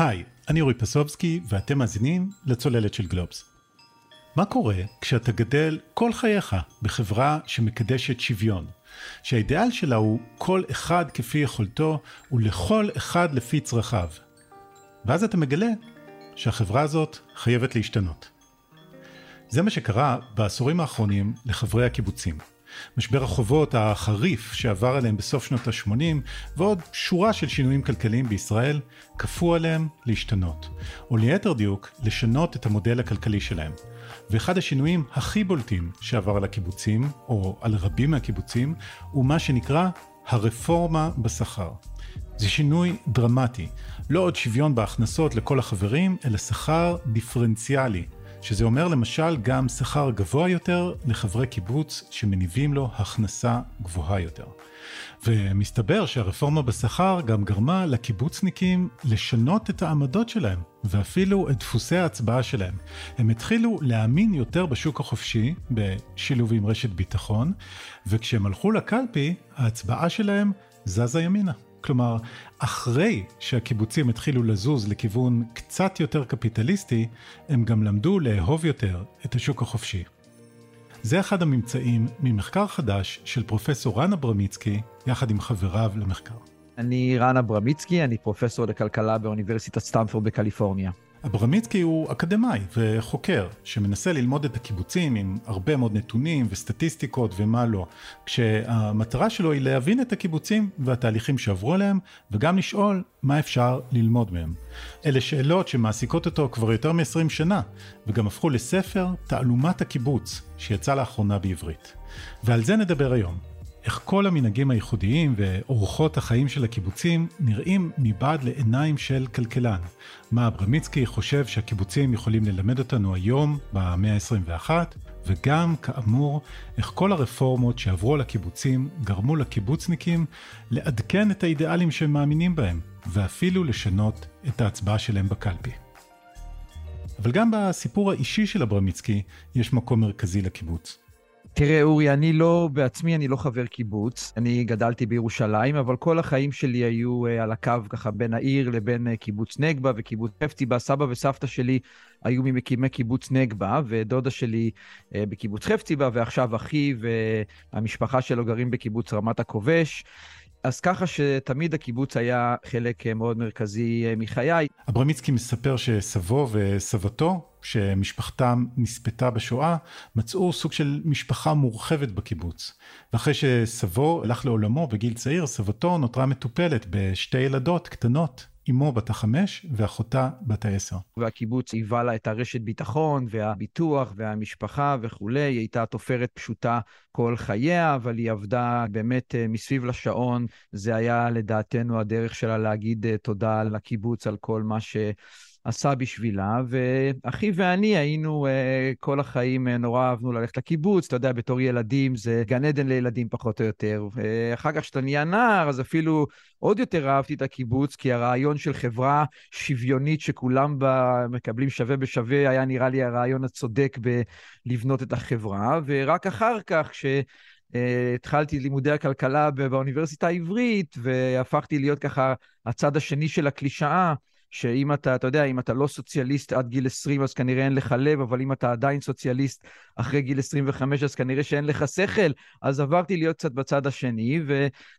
היי, אני אורי פסובסקי ואתם מאזינים לצוללת של גלובס. מה קורה כשאתה גדל כל חייך בחברה שמקדשת שוויון, שהאידיאל שלה הוא כל אחד כפי יכולתו ולכל אחד לפי צרכיו. ואז אתה מגלה שהחברה הזאת חייבת להשתנות. זה מה שקרה בעשורים האחרונים לחברי הקיבוצים. משבר החובות החריף שעבר עליהם בסוף שנות ה-80 ועוד שורה של שינויים כלכליים בישראל כפו עליהם להשתנות, או ליתר דיוק לשנות את המודל הכלכלי שלהם. ואחד השינויים הכי בולטים שעבר על הקיבוצים, או על רבים מהקיבוצים, הוא מה שנקרא הרפורמה בשכר. זה שינוי דרמטי, לא עוד שוויון בהכנסות לכל החברים, אלא שכר דיפרנציאלי, שזה אומר למשל גם שכר גבוה יותר לחברי קיבוץ שמניבים לו הכנסה גבוהה יותר. ומסתבר שהרפורמה בשכר גם גרמה לקיבוצניקים לשנות את העמדות שלהם, ואפילו את דפוסי ההצבעה שלהם. הם התחילו להאמין יותר בשוק החופשי, בשילוב עם רשת ביטחון, וכשהם הלכו לקלפי, ההצבעה שלהם זזה ימינה. כלומר, אחרי שהקיבוצים התחילו לזוז לכיוון קצת יותר קפיטליסטי, הם גם למדו לאהוב יותר את השוק החופשי. זה אחד הממצאים ממחקר חדש של פרופסור רן אברמיצקי, יחד עם חבריו למחקר. אני רן אברמיצקי, אני פרופסור לכלכלה באוניברסיטת סטמפורד בקליפורניה. אברמיצקי הוא אקדמאי וחוקר שמנסה ללמוד את הקיבוצים עם הרבה מאוד נתונים וסטטיסטיקות ומה לא, כשהמטרה שלו היא להבין את הקיבוצים והתהליכים שעברו עליהם וגם לשאול מה אפשר ללמוד מהם. אלה שאלות שמעסיקות אותו כבר יותר מ-20 שנה וגם הפכו לספר תעלומת הקיבוץ שיצא לאחרונה בעברית. ועל זה נדבר היום. איך כל המנהגים הייחודיים ואורחות החיים של הקיבוצים נראים מבעד לעיניים של כלכלן. מה אברמיצקי חושב שהקיבוצים יכולים ללמד אותנו היום, במאה ה-21, וגם, כאמור, איך כל הרפורמות שעברו על הקיבוצים גרמו לקיבוצניקים לעדכן את האידיאלים שהם מאמינים בהם, ואפילו לשנות את ההצבעה שלהם בקלפי. אבל גם בסיפור האישי של אברמיצקי יש מקום מרכזי לקיבוץ. תראה, אורי, אני לא, בעצמי אני לא חבר קיבוץ. אני גדלתי בירושלים, אבל כל החיים שלי היו uh, על הקו ככה בין העיר לבין uh, קיבוץ נגבה וקיבוץ חפציבה. סבא וסבתא שלי היו ממקימי קיבוץ נגבה, ודודה שלי uh, בקיבוץ חפציבה, ועכשיו אחי והמשפחה שלו גרים בקיבוץ רמת הכובש. אז ככה שתמיד הקיבוץ היה חלק מאוד מרכזי מחיי. אברמיצקי מספר שסבו וסבתו שמשפחתם נספתה בשואה, מצאו סוג של משפחה מורחבת בקיבוץ. ואחרי שסבו הלך לעולמו בגיל צעיר, סבתו נותרה מטופלת בשתי ילדות קטנות. אמו בת החמש ואחותה בת העשר. והקיבוץ היווה לה את הרשת ביטחון והביטוח והמשפחה וכולי. היא הייתה תופרת פשוטה כל חייה, אבל היא עבדה באמת אה, מסביב לשעון. זה היה לדעתנו הדרך שלה להגיד אה, תודה לקיבוץ על כל מה ש... עשה בשבילה, ואחי ואני היינו uh, כל החיים, uh, נורא אהבנו ללכת לקיבוץ, אתה יודע, בתור ילדים זה גן עדן לילדים פחות או יותר. ואחר כך כשאתה נהיה נער, אז אפילו עוד יותר אהבתי את הקיבוץ, כי הרעיון של חברה שוויונית שכולם בה מקבלים שווה בשווה, היה נראה לי הרעיון הצודק בלבנות את החברה, ורק אחר כך, כש... Uh, התחלתי לימודי הכלכלה באוניברסיטה העברית, והפכתי להיות ככה הצד השני של הקלישאה. שאם אתה, אתה יודע, אם אתה לא סוציאליסט עד גיל 20, אז כנראה אין לך לב, אבל אם אתה עדיין סוציאליסט אחרי גיל 25, אז כנראה שאין לך שכל. אז עברתי להיות קצת בצד השני,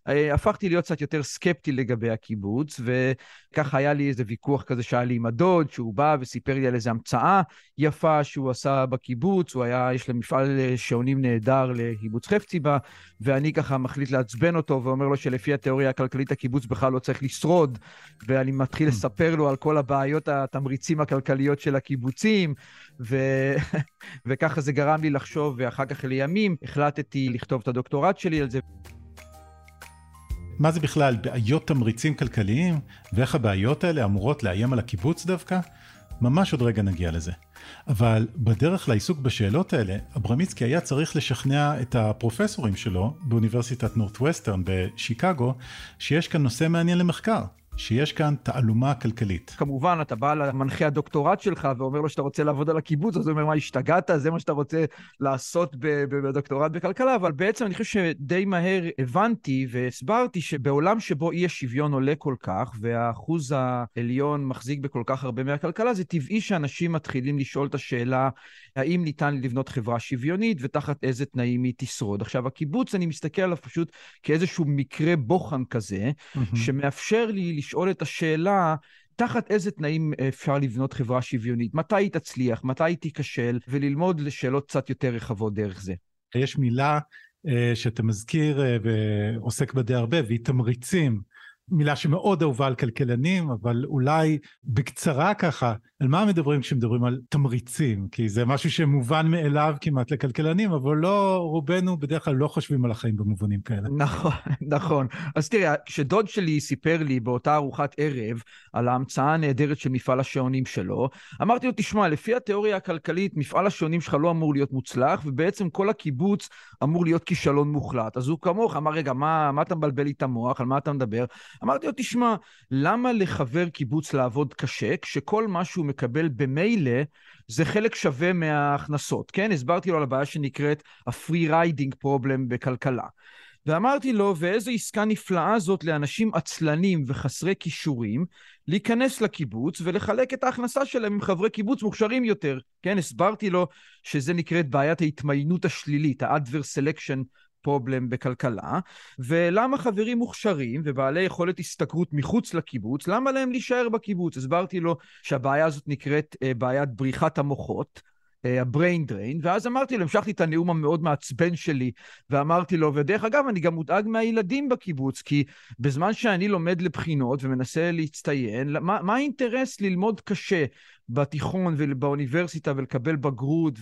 והפכתי להיות קצת יותר סקפטי לגבי הקיבוץ, וככה היה לי איזה ויכוח כזה שהיה לי עם הדוד, שהוא בא וסיפר לי על איזו המצאה יפה שהוא עשה בקיבוץ, הוא היה, יש לו מפעל שעונים נהדר לקיבוץ חפציבה, ואני ככה מחליט לעצבן אותו ואומר לו שלפי התיאוריה הכלכלית הקיבוץ בכלל לא צריך לשרוד, ואני מתחיל mm. לספר לו על כל הבעיות, התמריצים הכלכליות של הקיבוצים, ו... וככה זה גרם לי לחשוב, ואחר כך לימים החלטתי לכתוב את הדוקטורט שלי על זה. מה זה בכלל בעיות תמריצים כלכליים, ואיך הבעיות האלה אמורות לאיים על הקיבוץ דווקא? ממש עוד רגע נגיע לזה. אבל בדרך לעיסוק בשאלות האלה, אברמיצקי היה צריך לשכנע את הפרופסורים שלו באוניברסיטת נורת'ווסטרן בשיקגו, שיש כאן נושא מעניין למחקר, שיש כאן תעלומה כלכלית. כמובן, אתה בא למנחה הדוקטורט שלך ואומר לו שאתה רוצה לעבוד על הקיבוץ, אז הוא אומר, מה, השתגעת? זה מה שאתה רוצה לעשות בדוקטורט בכלכלה? אבל בעצם אני חושב שדי מהר הבנתי והסברתי שבעולם שבו אי השוויון עולה כל כך, והאחוז העליון מחזיק בכל כך הרבה מהכלכלה, זה טבעי שאנשים מתחילים לשאול את השאלה, האם ניתן לבנות חברה שוויונית ותחת איזה תנאים היא תשרוד. עכשיו, הקיבוץ, אני מסתכל עליו פשוט כאיזשהו מקרה בוחן כזה, mm-hmm. שמאפשר לי לשאול את השאלה, תחת איזה תנאים אפשר לבנות חברה שוויונית, מתי היא תצליח, מתי היא תיכשל, וללמוד לשאלות קצת יותר רחבות דרך זה. יש מילה uh, שאתה מזכיר uh, ועוסק בה די הרבה, והיא תמריצים. מילה שמאוד אהובה על כלכלנים, אבל אולי בקצרה ככה, על מה מדברים כשמדברים על תמריצים? כי זה משהו שמובן מאליו כמעט לכלכלנים, אבל לא, רובנו בדרך כלל לא חושבים על החיים במובנים כאלה. נכון, נכון. אז תראה, כשדוד שלי סיפר לי באותה ארוחת ערב על ההמצאה הנהדרת של מפעל השעונים שלו, אמרתי לו, תשמע, לפי התיאוריה הכלכלית, מפעל השעונים שלך לא אמור להיות מוצלח, ובעצם כל הקיבוץ אמור להיות כישלון מוחלט. אז הוא כמוך אמר, רגע, מה, מה אתה מבלבל לי את המוח? על מה אתה מדבר? אמרתי לו, תשמע, למה לחבר קיבוץ לעבוד קשה, כשכל מה שהוא מקבל במילא זה חלק שווה מההכנסות, כן? הסברתי לו על הבעיה שנקראת ה-free riding problem בכלכלה. ואמרתי לו, ואיזו עסקה נפלאה זאת לאנשים עצלנים וחסרי כישורים, להיכנס לקיבוץ ולחלק את ההכנסה שלהם עם חברי קיבוץ מוכשרים יותר. כן, הסברתי לו שזה נקראת בעיית ההתמיינות השלילית, ה-adverse selection פרובלם בכלכלה, ולמה חברים מוכשרים ובעלי יכולת השתכרות מחוץ לקיבוץ, למה להם להישאר בקיבוץ? הסברתי לו שהבעיה הזאת נקראת uh, בעיית בריחת המוחות, ה-brain uh, drain, ואז אמרתי לו, המשכתי את הנאום המאוד מעצבן שלי, ואמרתי לו, ודרך אגב, אני גם מודאג מהילדים בקיבוץ, כי בזמן שאני לומד לבחינות ומנסה להצטיין, מה, מה האינטרס ללמוד קשה בתיכון ובאוניברסיטה ולקבל בגרות,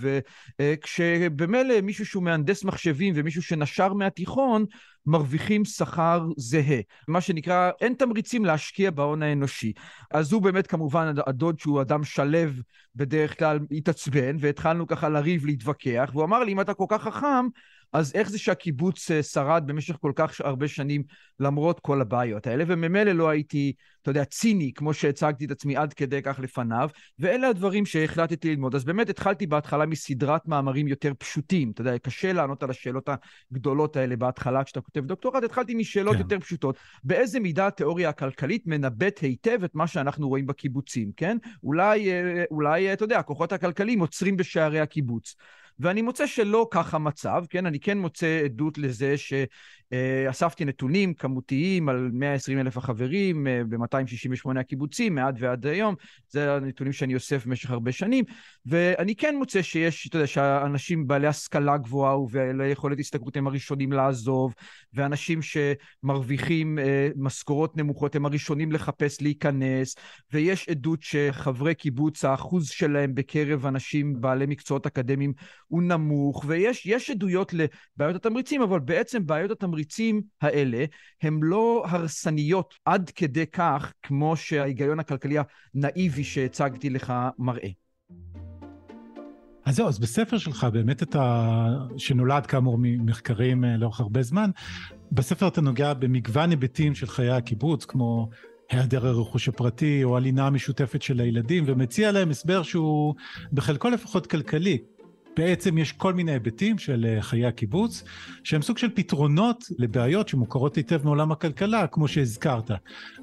וכשבמילא מישהו שהוא מהנדס מחשבים ומישהו שנשר מהתיכון, מרוויחים שכר זהה. מה שנקרא, אין תמריצים להשקיע בהון האנושי. אז הוא באמת כמובן, הדוד שהוא אדם שלו בדרך כלל התעצבן, והתחלנו ככה לריב, להתווכח, והוא אמר לי, אם אתה כל כך חכם, אז איך זה שהקיבוץ אה, שרד במשך כל כך הרבה שנים למרות כל הבעיות האלה, וממילא לא הייתי, אתה יודע, ציני, כמו שהצגתי את עצמי עד כדי כך לפניו, ואלה הדברים שהחלטתי ללמוד. אז באמת התחלתי בהתחלה מסדרת מאמרים יותר פשוטים, אתה יודע, קשה לענות על השאלות הגדולות האלה בהתחלה כשאתה כותב דוקטורט, התחלתי משאלות כן. יותר פשוטות. באיזה מידה התיאוריה הכלכלית מנבט היטב את מה שאנחנו רואים בקיבוצים, כן? אולי, אה, אולי, אתה יודע, הכוחות הכלכליים עוצרים בשערי הקיבוץ. ואני מוצא שלא כך המצב, כן? אני כן מוצא עדות לזה שאספתי נתונים כמותיים על 120 אלף החברים אה, ב-268 הקיבוצים, מעד ועד היום. זה הנתונים שאני אוסף במשך הרבה שנים. ואני כן מוצא שיש, אתה יודע, שאנשים בעלי השכלה גבוהה ובעלי יכולת השתכרות הם הראשונים לעזוב, ואנשים שמרוויחים אה, משכורות נמוכות הם הראשונים לחפש להיכנס, ויש עדות שחברי קיבוץ, האחוז שלהם בקרב אנשים בעלי מקצועות אקדמיים הוא נמוך, ויש עדויות לבעיות התמריצים, אבל בעצם בעיות התמריצים האלה הן לא הרסניות עד כדי כך, כמו שההיגיון הכלכלי הנאיבי שהצגתי לך מראה. אז זהו, אז בספר שלך, באמת אתה, שנולד כאמור ממחקרים אה, לאורך הרבה זמן, בספר אתה נוגע במגוון היבטים של חיי הקיבוץ, כמו היעדר הרכוש הפרטי או הלינה המשותפת של הילדים, ומציע להם הסבר שהוא בחלקו לפחות כלכלי. בעצם יש כל מיני היבטים של אה, חיי הקיבוץ, שהם סוג של פתרונות לבעיות שמוכרות היטב מעולם הכלכלה, כמו שהזכרת.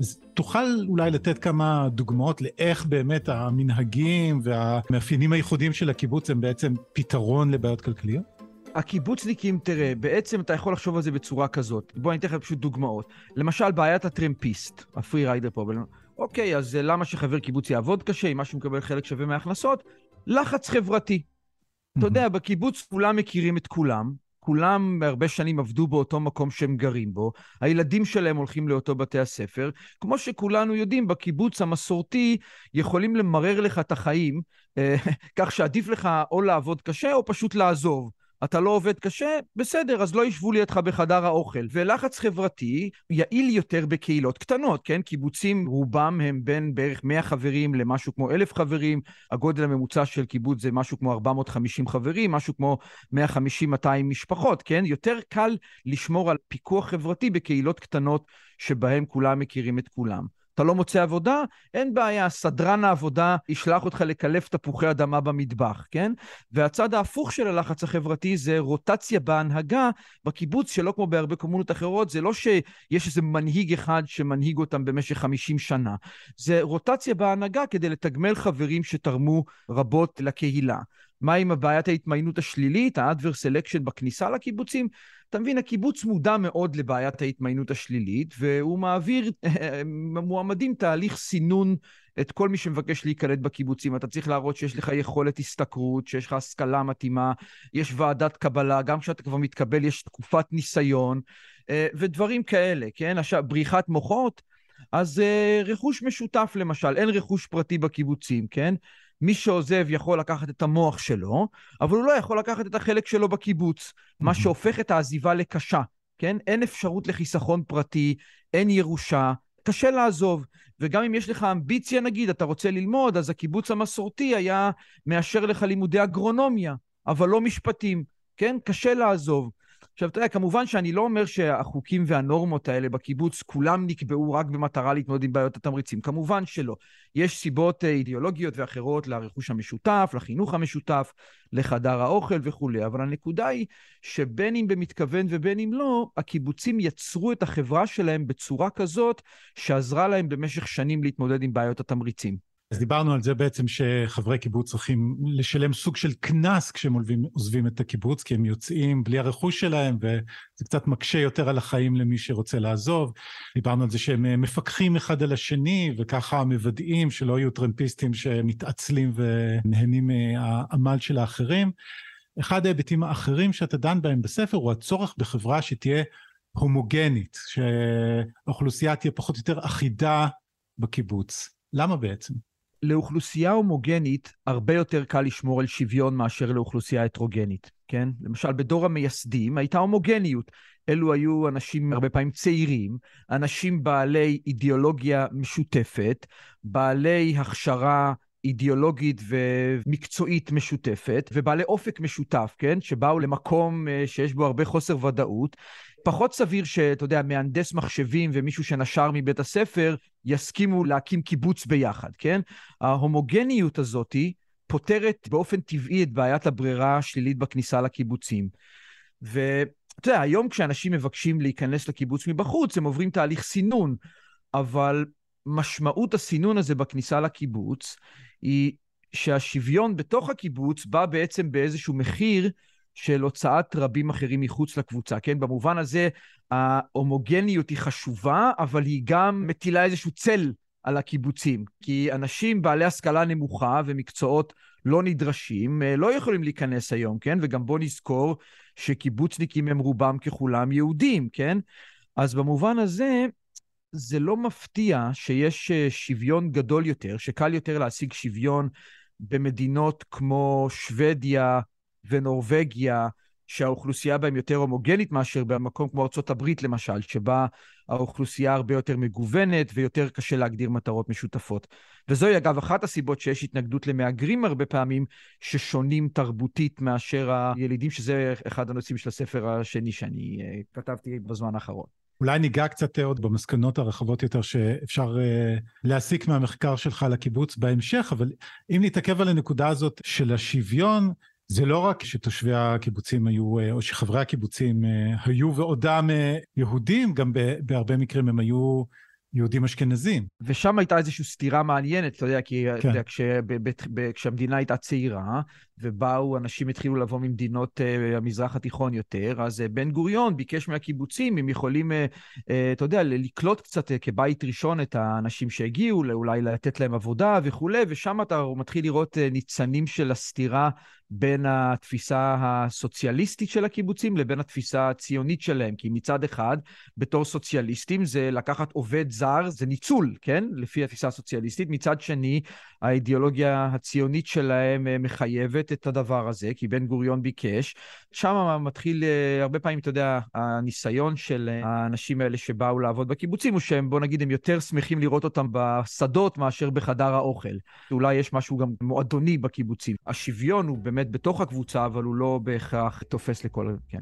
אז תוכל אולי לתת כמה דוגמאות לאיך באמת המנהגים והמאפיינים הייחודיים של הקיבוץ הם בעצם פתרון לבעיות כלכליות? הקיבוצניקים, תראה, בעצם אתה יכול לחשוב על זה בצורה כזאת. בוא אני אתן לך פשוט דוגמאות. למשל, בעיית הטרמפיסט, הפרי ריידר פרובלם. אוקיי, אז למה שחבר קיבוץ יעבוד קשה, אם משהו מקבל חלק שווה מההכנסות? לחץ חברתי. אתה יודע, בקיבוץ כולם מכירים את כולם, כולם הרבה שנים עבדו באותו מקום שהם גרים בו, הילדים שלהם הולכים לאותו בתי הספר. כמו שכולנו יודעים, בקיבוץ המסורתי יכולים למרר לך את החיים, אה, כך שעדיף לך או לעבוד קשה או פשוט לעזוב. אתה לא עובד קשה, בסדר, אז לא ישבו לידך בחדר האוכל. ולחץ חברתי יעיל יותר בקהילות קטנות, כן? קיבוצים, רובם הם בין בערך 100 חברים למשהו כמו 1,000 חברים. הגודל הממוצע של קיבוץ זה משהו כמו 450 חברים, משהו כמו 150-200 משפחות, כן? יותר קל לשמור על פיקוח חברתי בקהילות קטנות שבהם כולם מכירים את כולם. אתה לא מוצא עבודה? אין בעיה, סדרן העבודה ישלח אותך לקלף תפוחי אדמה במטבח, כן? והצד ההפוך של הלחץ החברתי זה רוטציה בהנהגה בקיבוץ, שלא כמו בהרבה קומונות אחרות, זה לא שיש איזה מנהיג אחד שמנהיג אותם במשך 50 שנה. זה רוטציה בהנהגה כדי לתגמל חברים שתרמו רבות לקהילה. מה עם הבעיית ההתמיינות השלילית, ה-adverse selection בכניסה לקיבוצים? אתה מבין, הקיבוץ מודע מאוד לבעיית ההתמיינות השלילית, והוא מעביר מועמדים תהליך סינון את כל מי שמבקש להיקלט בקיבוצים. אתה צריך להראות שיש לך יכולת השתכרות, שיש לך השכלה מתאימה, יש ועדת קבלה, גם כשאתה כבר מתקבל יש תקופת ניסיון, אה, ודברים כאלה, כן? עכשיו, בריחת מוחות, אז אה, רכוש משותף למשל, אין רכוש פרטי בקיבוצים, כן? מי שעוזב יכול לקחת את המוח שלו, אבל הוא לא יכול לקחת את החלק שלו בקיבוץ, מה שהופך את העזיבה לקשה, כן? אין אפשרות לחיסכון פרטי, אין ירושה, קשה לעזוב. וגם אם יש לך אמביציה, נגיד, אתה רוצה ללמוד, אז הקיבוץ המסורתי היה מאשר לך לימודי אגרונומיה, אבל לא משפטים, כן? קשה לעזוב. עכשיו, אתה יודע, כמובן שאני לא אומר שהחוקים והנורמות האלה בקיבוץ, כולם נקבעו רק במטרה להתמודד עם בעיות התמריצים. כמובן שלא. יש סיבות אה, אידיאולוגיות ואחרות לרכוש המשותף, לחינוך המשותף, לחדר האוכל וכולי, אבל הנקודה היא שבין אם במתכוון ובין אם לא, הקיבוצים יצרו את החברה שלהם בצורה כזאת שעזרה להם במשך שנים להתמודד עם בעיות התמריצים. אז דיברנו על זה בעצם שחברי קיבוץ צריכים לשלם סוג של קנס כשהם עוזבים, את הקיבוץ, כי הם יוצאים בלי הרכוש שלהם, וזה קצת מקשה יותר על החיים למי שרוצה לעזוב. דיברנו על זה שהם מפקחים אחד על השני, וככה מוודאים שלא יהיו טרמפיסטים שמתעצלים ונהנים מהעמל של האחרים. אחד ההיבטים האחרים שאתה דן בהם בספר הוא הצורך בחברה שתהיה הומוגנית, שהאוכלוסייה תהיה פחות או יותר אחידה בקיבוץ. למה בעצם? לאוכלוסייה הומוגנית הרבה יותר קל לשמור על שוויון מאשר לאוכלוסייה הטרוגנית, כן? למשל, בדור המייסדים הייתה הומוגניות. אלו היו אנשים הרבה פעמים צעירים, אנשים בעלי אידיאולוגיה משותפת, בעלי הכשרה אידיאולוגית ומקצועית משותפת, ובעלי אופק משותף, כן? שבאו למקום אה, שיש בו הרבה חוסר ודאות, פחות סביר שאתה יודע, מהנדס מחשבים ומישהו שנשר מבית הספר יסכימו להקים קיבוץ ביחד, כן? ההומוגניות הזאתי פותרת באופן טבעי את בעיית הברירה השלילית בכניסה לקיבוצים. ואתה יודע, היום כשאנשים מבקשים להיכנס לקיבוץ מבחוץ, הם עוברים תהליך סינון, אבל משמעות הסינון הזה בכניסה לקיבוץ היא שהשוויון בתוך הקיבוץ בא בעצם באיזשהו מחיר של הוצאת רבים אחרים מחוץ לקבוצה, כן? במובן הזה ההומוגניות היא חשובה, אבל היא גם מטילה איזשהו צל על הקיבוצים. כי אנשים בעלי השכלה נמוכה ומקצועות לא נדרשים, אה, לא יכולים להיכנס היום, כן? וגם בואו נזכור שקיבוצניקים הם רובם ככולם יהודים, כן? אז במובן הזה, זה לא מפתיע שיש אה, שוויון גדול יותר, שקל יותר להשיג שוויון במדינות כמו שוודיה, ונורבגיה, שהאוכלוסייה בהם יותר הומוגנית מאשר במקום כמו ארה"ב למשל, שבה האוכלוסייה הרבה יותר מגוונת ויותר קשה להגדיר מטרות משותפות. וזוהי אגב אחת הסיבות שיש התנגדות למהגרים הרבה פעמים, ששונים תרבותית מאשר הילידים, שזה אחד הנושאים של הספר השני שאני uh, כתבתי בזמן האחרון. אולי ניגע קצת עוד במסקנות הרחבות יותר שאפשר uh, להסיק מהמחקר שלך לקיבוץ בהמשך, אבל אם נתעכב על הנקודה הזאת של השוויון, זה לא רק שתושבי הקיבוצים היו, אה, או שחברי הקיבוצים אה, היו ועודם אה, יהודים, גם בהרבה מקרים הם היו יהודים אשכנזים. ושם הייתה איזושהי סתירה מעניינת, אתה יודע, כי כן. אתה יודע, כש, ב, ב, כשהמדינה הייתה צעירה, ובאו, אנשים התחילו לבוא ממדינות uh, המזרח התיכון יותר, אז uh, בן גוריון ביקש מהקיבוצים, הם יכולים, uh, uh, אתה יודע, לקלוט קצת uh, כבית ראשון את האנשים שהגיעו, אולי לתת להם עבודה וכולי, ושם אתה מתחיל לראות uh, ניצנים של הסתירה בין התפיסה הסוציאליסטית של הקיבוצים לבין התפיסה הציונית שלהם. כי מצד אחד, בתור סוציאליסטים זה לקחת עובד זר, זה ניצול, כן? לפי התפיסה הסוציאליסטית. מצד שני, האידיאולוגיה הציונית שלהם אה, מחייבת את הדבר הזה, כי בן גוריון ביקש. שם מתחיל אה, הרבה פעמים, אתה יודע, הניסיון של אה, האנשים האלה שבאו לעבוד בקיבוצים, הוא שהם, בוא נגיד, הם יותר שמחים לראות אותם בשדות מאשר בחדר האוכל. אולי יש משהו גם מועדוני בקיבוצים. השוויון הוא באמת בתוך הקבוצה, אבל הוא לא בהכרח תופס לכל... כן.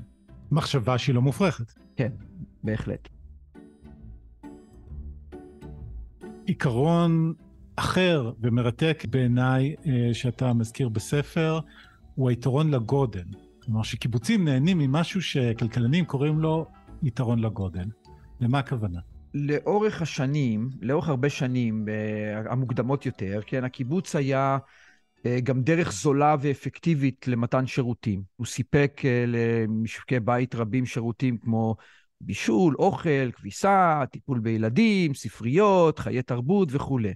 מחשבה שהיא לא מופרכת. כן, בהחלט. עיקרון אחר ומרתק בעיניי אה, שאתה מזכיר בספר, הוא היתרון לגודל. כלומר שקיבוצים נהנים ממשהו שכלכלנים קוראים לו יתרון לגודל. למה הכוונה? לאורך השנים, לאורך הרבה שנים אה, המוקדמות יותר, כן, הקיבוץ היה אה, גם דרך זולה ואפקטיבית למתן שירותים. הוא סיפק למשקי בית רבים שירותים כמו בישול, אוכל, כביסה, טיפול בילדים, ספריות, חיי תרבות וכולי.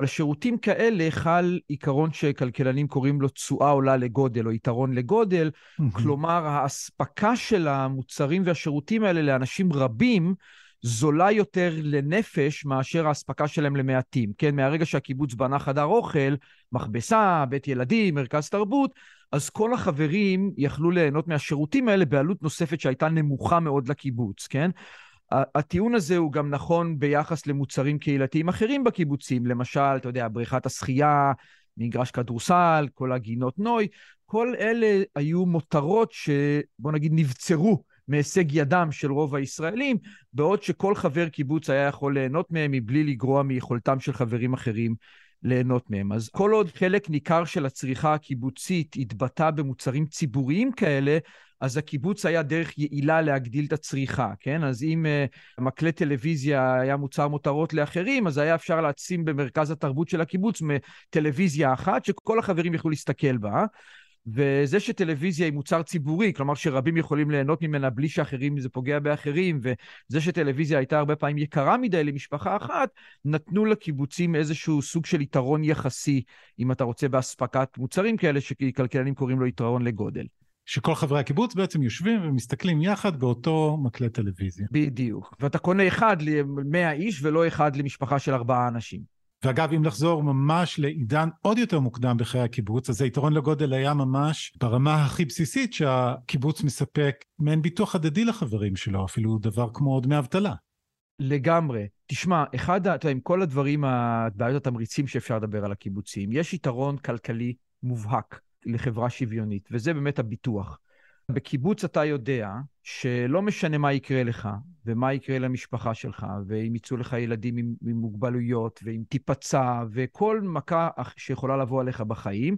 על שירותים כאלה חל עיקרון שכלכלנים קוראים לו תשואה עולה לגודל או יתרון לגודל, כלומר האספקה של המוצרים והשירותים האלה לאנשים רבים זולה יותר לנפש מאשר האספקה שלהם למעטים. כן, מהרגע שהקיבוץ בנה חדר אוכל, מכבסה, בית ילדים, מרכז תרבות, אז כל החברים יכלו ליהנות מהשירותים האלה בעלות נוספת שהייתה נמוכה מאוד לקיבוץ, כן? הטיעון הזה הוא גם נכון ביחס למוצרים קהילתיים אחרים בקיבוצים, למשל, אתה יודע, בריכת השחייה, מגרש כדורסל, כל הגינות נוי, כל אלה היו מותרות שבוא נגיד נבצרו מהישג ידם של רוב הישראלים, בעוד שכל חבר קיבוץ היה יכול ליהנות מהם מבלי לגרוע מיכולתם של חברים אחרים ליהנות מהם. אז כל עוד חלק ניכר של הצריכה הקיבוצית התבטא במוצרים ציבוריים כאלה, אז הקיבוץ היה דרך יעילה להגדיל את הצריכה, כן? אז אם uh, מקלט טלוויזיה היה מוצר מותרות לאחרים, אז היה אפשר להצים במרכז התרבות של הקיבוץ מטלוויזיה אחת, שכל החברים יכלו להסתכל בה. וזה שטלוויזיה היא מוצר ציבורי, כלומר שרבים יכולים ליהנות ממנה בלי שאחרים, זה פוגע באחרים, וזה שטלוויזיה הייתה הרבה פעמים יקרה מדי למשפחה אחת, נתנו לקיבוצים איזשהו סוג של יתרון יחסי, אם אתה רוצה, באספקת מוצרים כאלה, שכלכלנים קוראים לו יתרון לגודל. שכל חברי הקיבוץ בעצם יושבים ומסתכלים יחד באותו מקלט טלוויזיה. בדיוק. ואתה קונה אחד ל-100 איש ולא אחד למשפחה של ארבעה אנשים. ואגב, אם נחזור ממש לעידן עוד יותר מוקדם בחיי הקיבוץ, אז היתרון לגודל היה ממש ברמה הכי בסיסית שהקיבוץ מספק מעין ביטוח הדדי לחברים שלו, אפילו דבר כמו דמי אבטלה. לגמרי. תשמע, אחד, אתה יודע, עם כל הדברים, בעיות התמריצים שאפשר לדבר על הקיבוצים, יש יתרון כלכלי מובהק לחברה שוויונית, וזה באמת הביטוח. בקיבוץ אתה יודע שלא משנה מה יקרה לך, ומה יקרה למשפחה שלך, ואם יצאו לך ילדים עם, עם מוגבלויות, ואם תיפצע, וכל מכה שיכולה לבוא עליך בחיים,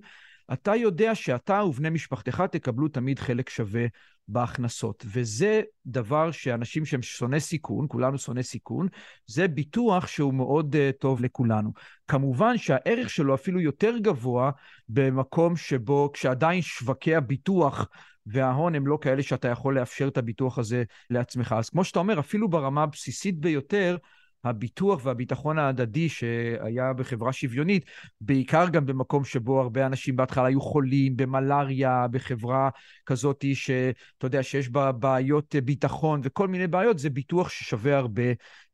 אתה יודע שאתה ובני משפחתך תקבלו תמיד חלק שווה בהכנסות. וזה דבר שאנשים שהם שונאי סיכון, כולנו שונאי סיכון, זה ביטוח שהוא מאוד uh, טוב לכולנו. כמובן שהערך שלו אפילו יותר גבוה במקום שבו, כשעדיין שווקי הביטוח וההון הם לא כאלה שאתה יכול לאפשר את הביטוח הזה לעצמך. אז כמו שאתה אומר, אפילו ברמה הבסיסית ביותר, הביטוח והביטחון ההדדי שהיה בחברה שוויונית, בעיקר גם במקום שבו הרבה אנשים בהתחלה היו חולים במלאריה, בחברה כזאת שאתה יודע שיש בה בעיות ביטחון וכל מיני בעיות, זה ביטוח ששווה הרבה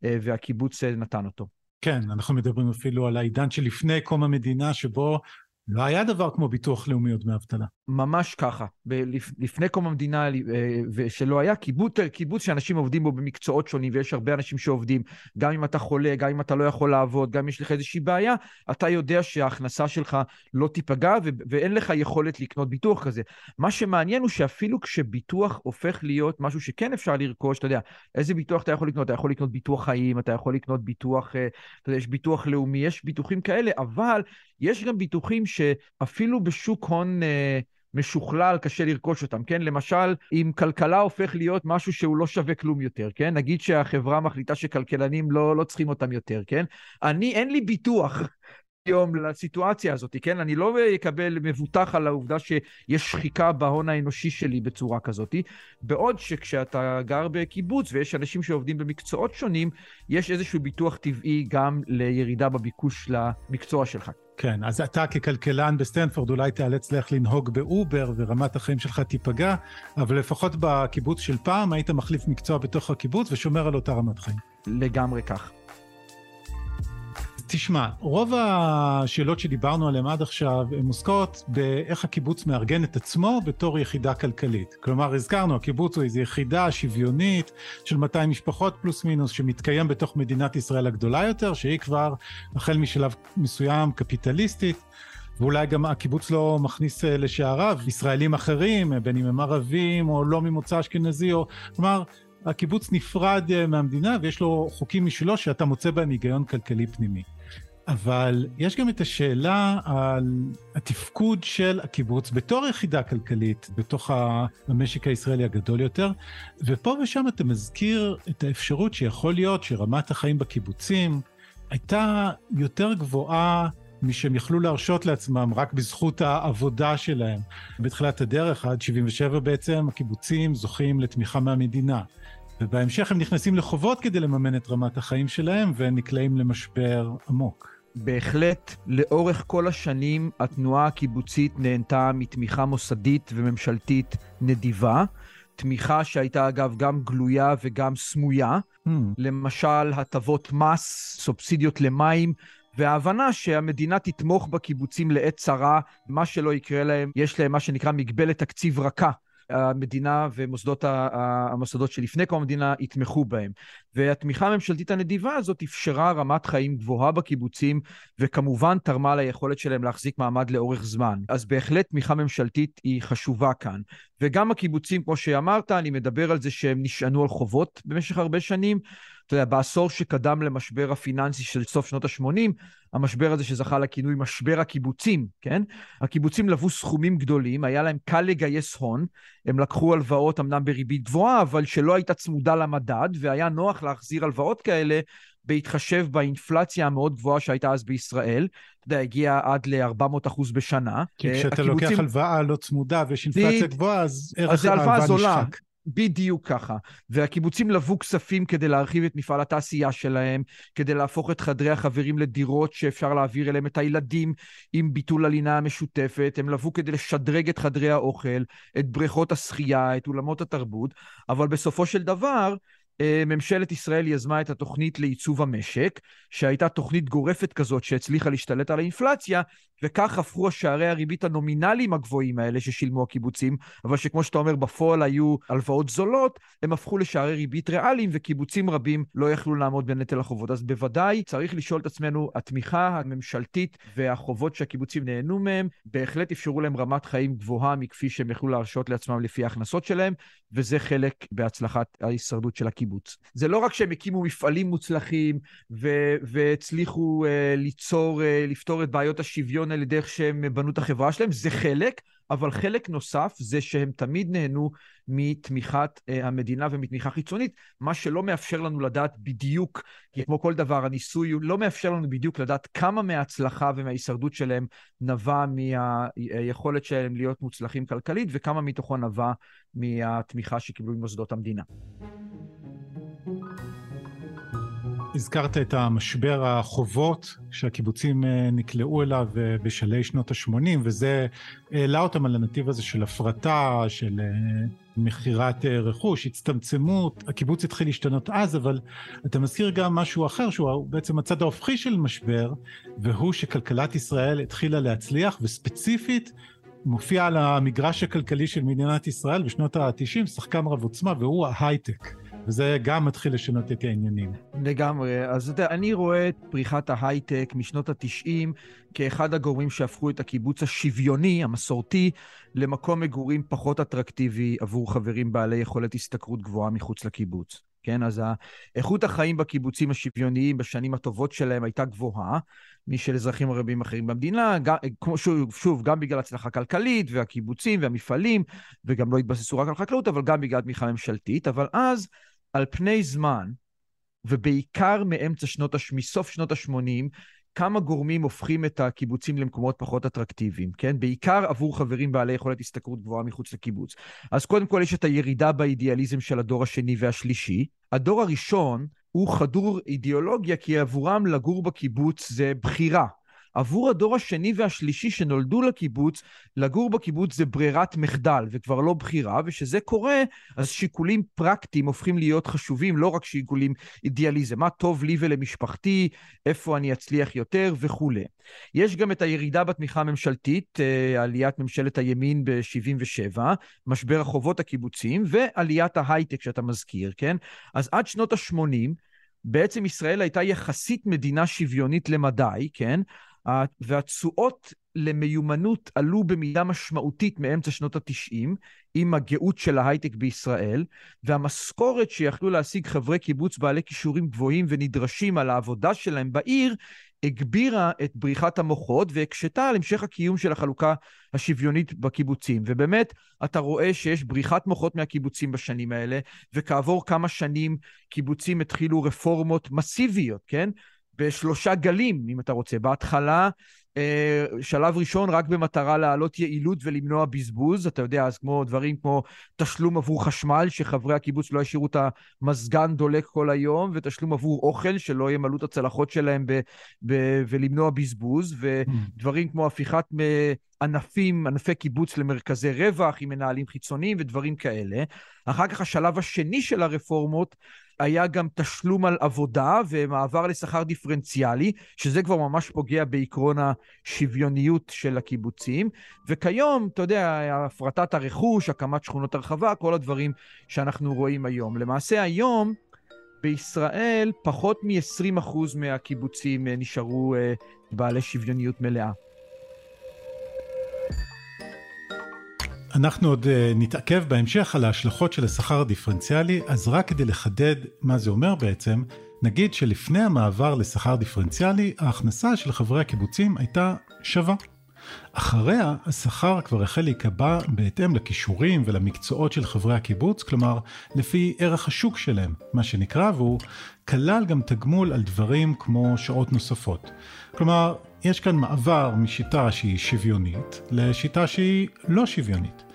אה, והקיבוץ נתן אותו. כן, אנחנו מדברים אפילו על העידן שלפני קום המדינה, שבו לא היה דבר כמו ביטוח לאומי או דמי אבטלה. ממש ככה. לפני קום המדינה, אה, ושלא היה קיבוץ, קיבוץ שאנשים עובדים בו במקצועות שונים, ויש הרבה אנשים שעובדים, גם אם אתה חולה, גם אם אתה לא יכול לעבוד, גם אם יש לך איזושהי בעיה, אתה יודע שההכנסה שלך לא תיפגע, ואין לך יכולת לקנות ביטוח כזה. מה שמעניין הוא שאפילו כשביטוח הופך להיות משהו שכן אפשר לרכוש, אתה יודע, איזה ביטוח אתה יכול לקנות? אתה יכול לקנות ביטוח חיים, אתה יכול לקנות ביטוח, אה, אתה יודע, יש ביטוח לאומי, יש ביטוחים כאלה, אבל יש גם ביטוחים שאפילו בשוק הון... אה, משוכלל, קשה לרכוש אותם, כן? למשל, אם כלכלה הופך להיות משהו שהוא לא שווה כלום יותר, כן? נגיד שהחברה מחליטה שכלכלנים לא, לא צריכים אותם יותר, כן? אני, אין לי ביטוח היום לסיטואציה הזאת, כן? אני לא אקבל מבוטח על העובדה שיש שחיקה בהון האנושי שלי בצורה כזאת, בעוד שכשאתה גר בקיבוץ ויש אנשים שעובדים במקצועות שונים, יש איזשהו ביטוח טבעי גם לירידה בביקוש למקצוע שלך. כן, אז אתה ככלכלן בסטנפורד אולי תיאלץ לך לנהוג באובר ורמת החיים שלך תיפגע, אבל לפחות בקיבוץ של פעם היית מחליף מקצוע בתוך הקיבוץ ושומר על אותה רמת חיים. לגמרי כך. תשמע, רוב השאלות שדיברנו עליהן עד עכשיו הן עוסקות באיך הקיבוץ מארגן את עצמו בתור יחידה כלכלית. כלומר, הזכרנו, הקיבוץ הוא איזו יחידה שוויונית של 200 משפחות פלוס מינוס, שמתקיים בתוך מדינת ישראל הגדולה יותר, שהיא כבר, החל משלב מסוים, קפיטליסטית. ואולי גם הקיבוץ לא מכניס אה, לשעריו ישראלים אחרים, בין אם הם ערבים או לא ממוצא אשכנזי, או... כלומר, הקיבוץ נפרד אה, מהמדינה ויש לו חוקים משלו שאתה מוצא בהם היגיון כלכלי פנימי. אבל יש גם את השאלה על התפקוד של הקיבוץ בתור יחידה כלכלית בתוך המשק הישראלי הגדול יותר, ופה ושם אתה מזכיר את האפשרות שיכול להיות שרמת החיים בקיבוצים הייתה יותר גבוהה משהם יכלו להרשות לעצמם רק בזכות העבודה שלהם. בתחילת הדרך, עד 77 בעצם, הקיבוצים זוכים לתמיכה מהמדינה. ובהמשך הם נכנסים לחובות כדי לממן את רמת החיים שלהם, ונקלעים למשבר עמוק. בהחלט, לאורך כל השנים התנועה הקיבוצית נהנתה מתמיכה מוסדית וממשלתית נדיבה. תמיכה שהייתה אגב גם גלויה וגם סמויה. Mm. למשל, הטבות מס, סובסידיות למים, וההבנה שהמדינה תתמוך בקיבוצים לעת צרה, מה שלא יקרה להם, יש להם מה שנקרא מגבלת תקציב רכה. המדינה ומוסדות המוסדות שלפני קום המדינה יתמכו בהם. והתמיכה הממשלתית הנדיבה הזאת אפשרה רמת חיים גבוהה בקיבוצים, וכמובן תרמה ליכולת שלהם להחזיק מעמד לאורך זמן. אז בהחלט תמיכה ממשלתית היא חשובה כאן. וגם הקיבוצים, כמו שאמרת, אני מדבר על זה שהם נשענו על חובות במשך הרבה שנים. אתה יודע, בעשור שקדם למשבר הפיננסי של סוף שנות ה-80, המשבר הזה שזכה לכינוי משבר הקיבוצים, כן? הקיבוצים לבו סכומים גדולים, היה להם קל לגייס הון, הם לקחו הלוואות אמנם בריבית גבוהה, אבל שלא הייתה צמודה למדד, והיה נוח להחזיר הלוואות כאלה בהתחשב באינפלציה המאוד גבוהה שהייתה אז בישראל. אתה יודע, הגיעה עד ל-400 אחוז בשנה. כי כשאתה הקיבוצים... לוקח הלוואה לא צמודה ויש אינפלציה ב... גבוהה, אז ערך ההלוואה נשחק. בדיוק ככה. והקיבוצים לבו כספים כדי להרחיב את מפעל התעשייה שלהם, כדי להפוך את חדרי החברים לדירות שאפשר להעביר אליהם את הילדים עם ביטול הלינה המשותפת. הם לבו כדי לשדרג את חדרי האוכל, את בריכות השחייה, את אולמות התרבות, אבל בסופו של דבר, ממשלת ישראל יזמה את התוכנית לעיצוב המשק, שהייתה תוכנית גורפת כזאת שהצליחה להשתלט על האינפלציה, וכך הפכו השערי הריבית הנומינליים הגבוהים האלה ששילמו הקיבוצים, אבל שכמו שאתה אומר, בפועל היו הלוואות זולות, הם הפכו לשערי ריבית ריאליים, וקיבוצים רבים לא יכלו לעמוד בנטל החובות. אז בוודאי צריך לשאול את עצמנו, התמיכה הממשלתית והחובות שהקיבוצים נהנו מהם, בהחלט אפשרו להם רמת חיים גבוהה מכפי שהם יכלו להרשות לעצמם לפי ההכנסות שלהם, וזה חלק בהצלחת ההישרדות של הקיבוץ. זה לא רק שהם הקימו מפעלים מוצלחים ו- והצליחו uh, ליצור, uh, לפתור את בעיות השוויון על ידי איך שהם בנו את החברה שלהם, זה חלק, אבל חלק נוסף זה שהם תמיד נהנו מתמיכת uh, המדינה ומתמיכה חיצונית, מה שלא מאפשר לנו לדעת בדיוק, כי כמו כל דבר, הניסוי לא מאפשר לנו בדיוק לדעת כמה מההצלחה ומההישרדות שלהם נבע מהיכולת שלהם להיות מוצלחים כלכלית, וכמה מתוכו נבע מהתמיכה שקיבלו ממוסדות המדינה. הזכרת את המשבר החובות שהקיבוצים אה, נקלעו אליו אה, בשלהי שנות ה-80, וזה העלה אותם על הנתיב הזה של הפרטה, של אה, מכירת רכוש, הצטמצמות. הקיבוץ התחיל להשתנות אז, אבל אתה מזכיר גם משהו אחר, שהוא בעצם הצד ההופכי של משבר, והוא שכלכלת ישראל התחילה להצליח, וספציפית מופיע על המגרש הכלכלי של מדינת ישראל בשנות ה-90 שחקן רב עוצמה, והוא ההייטק. וזה גם מתחיל לשנות את העניינים. לגמרי. אז אתה יודע, אני רואה את פריחת ההייטק משנות ה-90 כאחד הגורמים שהפכו את הקיבוץ השוויוני, המסורתי, למקום מגורים פחות אטרקטיבי עבור חברים בעלי יכולת השתכרות גבוהה מחוץ לקיבוץ. כן, אז איכות החיים בקיבוצים השוויוניים בשנים הטובות שלהם הייתה גבוהה משל אזרחים רבים אחרים במדינה, גם, שוב, שוב, גם בגלל הצלחה כלכלית והקיבוצים והמפעלים, וגם לא התבססו רק על חקלאות, אבל גם בגלל תמיכה ממשלתית, אבל אז על פני זמן, ובעיקר מאמצע שנות. מסוף שנות ה-80, כמה גורמים הופכים את הקיבוצים למקומות פחות אטרקטיביים, כן? בעיקר עבור חברים בעלי יכולת השתכרות גבוהה מחוץ לקיבוץ. אז קודם כל יש את הירידה באידיאליזם של הדור השני והשלישי. הדור הראשון הוא חדור אידיאולוגיה, כי עבורם לגור בקיבוץ זה בחירה. עבור הדור השני והשלישי שנולדו לקיבוץ, לגור בקיבוץ זה ברירת מחדל וכבר לא בחירה, וכשזה קורה, אז שיקולים פרקטיים הופכים להיות חשובים, לא רק שיקולים אידיאליזם, מה טוב לי ולמשפחתי, איפה אני אצליח יותר וכולי. יש גם את הירידה בתמיכה הממשלתית, אה, עליית ממשלת הימין ב-77, משבר החובות הקיבוציים, ועליית ההייטק שאתה מזכיר, כן? אז עד שנות ה-80, בעצם ישראל הייתה יחסית מדינה שוויונית למדי, כן? והתשואות למיומנות עלו במידה משמעותית מאמצע שנות ה-90, עם הגאות של ההייטק בישראל, והמשכורת שיכלו להשיג חברי קיבוץ בעלי כישורים גבוהים ונדרשים על העבודה שלהם בעיר, הגבירה את בריחת המוחות והקשתה על המשך הקיום של החלוקה השוויונית בקיבוצים. ובאמת, אתה רואה שיש בריחת מוחות מהקיבוצים בשנים האלה, וכעבור כמה שנים קיבוצים התחילו רפורמות מסיביות, כן? בשלושה גלים, אם אתה רוצה. בהתחלה, שלב ראשון רק במטרה להעלות יעילות ולמנוע בזבוז. אתה יודע, אז כמו דברים כמו תשלום עבור חשמל, שחברי הקיבוץ לא ישאירו את המזגן דולק כל היום, ותשלום עבור אוכל, שלא ימלאו את הצלחות שלהם ב- ב- ולמנוע בזבוז, ודברים כמו הפיכת ענפים, ענפי קיבוץ למרכזי רווח עם מנהלים חיצוניים ודברים כאלה. אחר כך השלב השני של הרפורמות היה גם תשלום על עבודה ומעבר לשכר דיפרנציאלי, שזה כבר ממש פוגע בעקרון השוויוניות של הקיבוצים. וכיום, אתה יודע, הפרטת הרכוש, הקמת שכונות הרחבה, כל הדברים שאנחנו רואים היום. למעשה היום, בישראל פחות מ-20% מהקיבוצים אה, נשארו אה, בעלי שוויוניות מלאה. אנחנו עוד אה, נתעכב בהמשך על ההשלכות של השכר הדיפרנציאלי, אז רק כדי לחדד מה זה אומר בעצם, נגיד שלפני המעבר לשכר דיפרנציאלי, ההכנסה של חברי הקיבוצים הייתה שווה. אחריה, השכר כבר החל להיקבע בהתאם לכישורים ולמקצועות של חברי הקיבוץ, כלומר, לפי ערך השוק שלהם, מה שנקרא, והוא כלל גם תגמול על דברים כמו שעות נוספות. כלומר, יש כאן מעבר משיטה שהיא שוויונית לשיטה שהיא לא שוויונית.